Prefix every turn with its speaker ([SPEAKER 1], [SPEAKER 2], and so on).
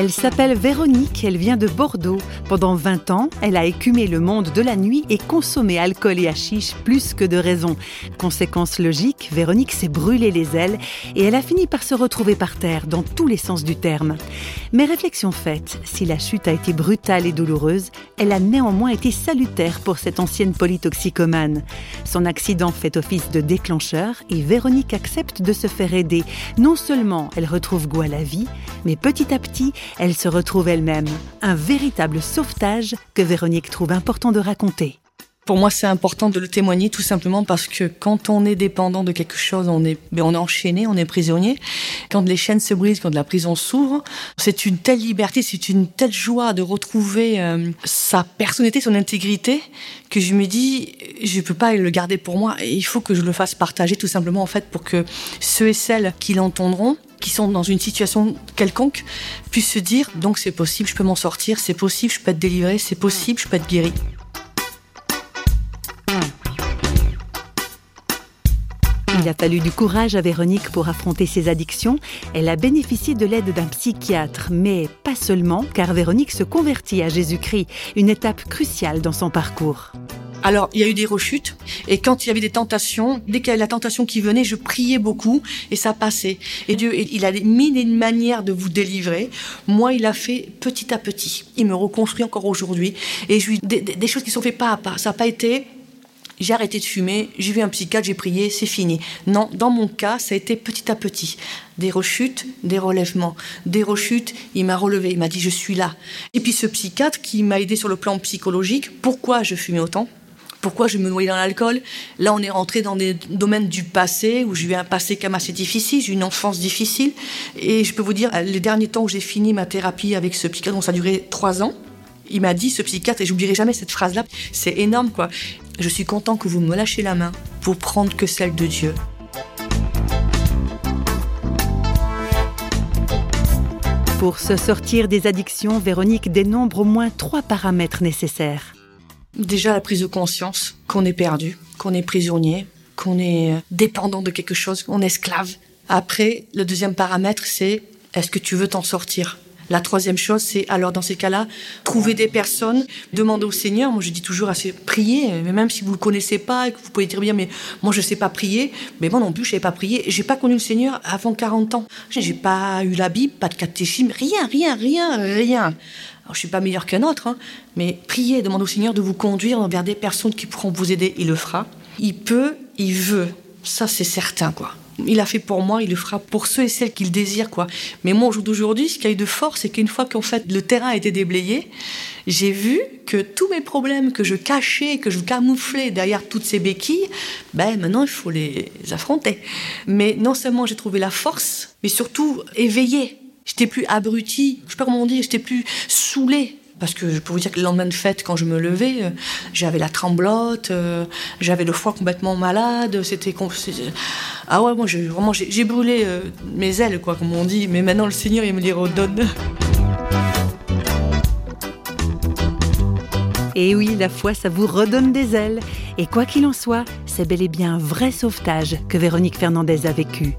[SPEAKER 1] Elle s'appelle Véronique, elle vient de Bordeaux. Pendant 20 ans, elle a écumé le monde de la nuit et consommé alcool et hashish plus que de raison. Conséquence logique, Véronique s'est brûlé les ailes et elle a fini par se retrouver par terre dans tous les sens du terme. Mais réflexion faite, si la chute a été brutale et douloureuse, elle a néanmoins été salutaire pour cette ancienne polytoxicomane. Son accident fait office de déclencheur et Véronique accepte de se faire aider. Non seulement elle retrouve goût à la vie, mais petit à petit, elle se retrouve elle-même. Un véritable sauvetage que Véronique trouve important de raconter.
[SPEAKER 2] Pour moi, c'est important de le témoigner tout simplement parce que quand on est dépendant de quelque chose, on est, ben, on est enchaîné, on est prisonnier. Quand les chaînes se brisent, quand la prison s'ouvre, c'est une telle liberté, c'est une telle joie de retrouver euh, sa personnalité, son intégrité, que je me dis, je peux pas le garder pour moi. Il faut que je le fasse partager tout simplement en fait pour que ceux et celles qui l'entendront qui sont dans une situation quelconque puissent se dire donc c'est possible, je peux m'en sortir, c'est possible, je peux être délivré, c'est possible, je peux être guéri.
[SPEAKER 1] Il a fallu du courage à Véronique pour affronter ses addictions. Elle a bénéficié de l'aide d'un psychiatre, mais pas seulement, car Véronique se convertit à Jésus-Christ, une étape cruciale dans son parcours.
[SPEAKER 2] Alors, il y a eu des rechutes, et quand il y avait des tentations, dès qu'il y avait la tentation qui venait, je priais beaucoup, et ça passait. Et Dieu, il a mis une manière de vous délivrer. Moi, il a fait petit à petit. Il me reconstruit encore aujourd'hui, et je des, des choses qui sont faites pas à pas. Ça n'a pas été j'ai arrêté de fumer, j'ai vu un psychiatre, j'ai prié, c'est fini. Non, dans mon cas, ça a été petit à petit. Des rechutes, des relèvements. Des rechutes, il m'a relevé, il m'a dit je suis là. Et puis ce psychiatre qui m'a aidé sur le plan psychologique, pourquoi je fumais autant? Pourquoi je me noyais dans l'alcool Là, on est rentré dans des domaines du passé où j'ai eu un passé quand même assez difficile, j'ai eu une enfance difficile. Et je peux vous dire, les derniers temps où j'ai fini ma thérapie avec ce psychiatre, ça a duré trois ans, il m'a dit, ce psychiatre, et j'oublierai jamais cette phrase-là, c'est énorme quoi. Je suis content que vous me lâchez la main pour prendre que celle de Dieu.
[SPEAKER 1] Pour se sortir des addictions, Véronique dénombre au moins trois paramètres nécessaires.
[SPEAKER 2] Déjà la prise de conscience qu'on est perdu, qu'on est prisonnier, qu'on est dépendant de quelque chose, qu'on est esclave. Après, le deuxième paramètre, c'est est-ce que tu veux t'en sortir? La troisième chose, c'est alors dans ces cas-là, trouver des personnes, demander au Seigneur. Moi, je dis toujours assez prier, mais même si vous le connaissez pas et que vous pouvez dire bien, mais moi je sais pas prier, mais moi non plus je sais pas prier. J'ai pas connu le Seigneur avant 40 ans. J'ai pas eu la Bible, pas de catéchisme, rien, rien, rien, rien. Je suis pas meilleur qu'un autre, hein, mais priez, demandez au Seigneur de vous conduire vers des personnes qui pourront vous aider. Il le fera. Il peut, il veut. Ça, c'est certain, quoi il a fait pour moi, il le fera pour ceux et celles qu'il désire, quoi. Mais moi, au jour d'aujourd'hui, ce qui a eu de force, c'est qu'une fois qu'en fait le terrain a été déblayé, j'ai vu que tous mes problèmes que je cachais, que je camouflais derrière toutes ces béquilles, ben maintenant il faut les affronter. Mais non seulement j'ai trouvé la force, mais surtout éveillé. J'étais plus abruti, je sais pas comment on dit, j'étais plus saoulé parce que je peux vous dire que le lendemain de fête, quand je me levais, euh, j'avais la tremblote, euh, j'avais le foie complètement malade. C'était ah ouais, moi vraiment j'ai brûlé euh, mes ailes, quoi, comme on dit. Mais maintenant le Seigneur il me les redonne.
[SPEAKER 1] Et oui, la foi, ça vous redonne des ailes. Et quoi qu'il en soit, c'est bel et bien un vrai sauvetage que Véronique Fernandez a vécu.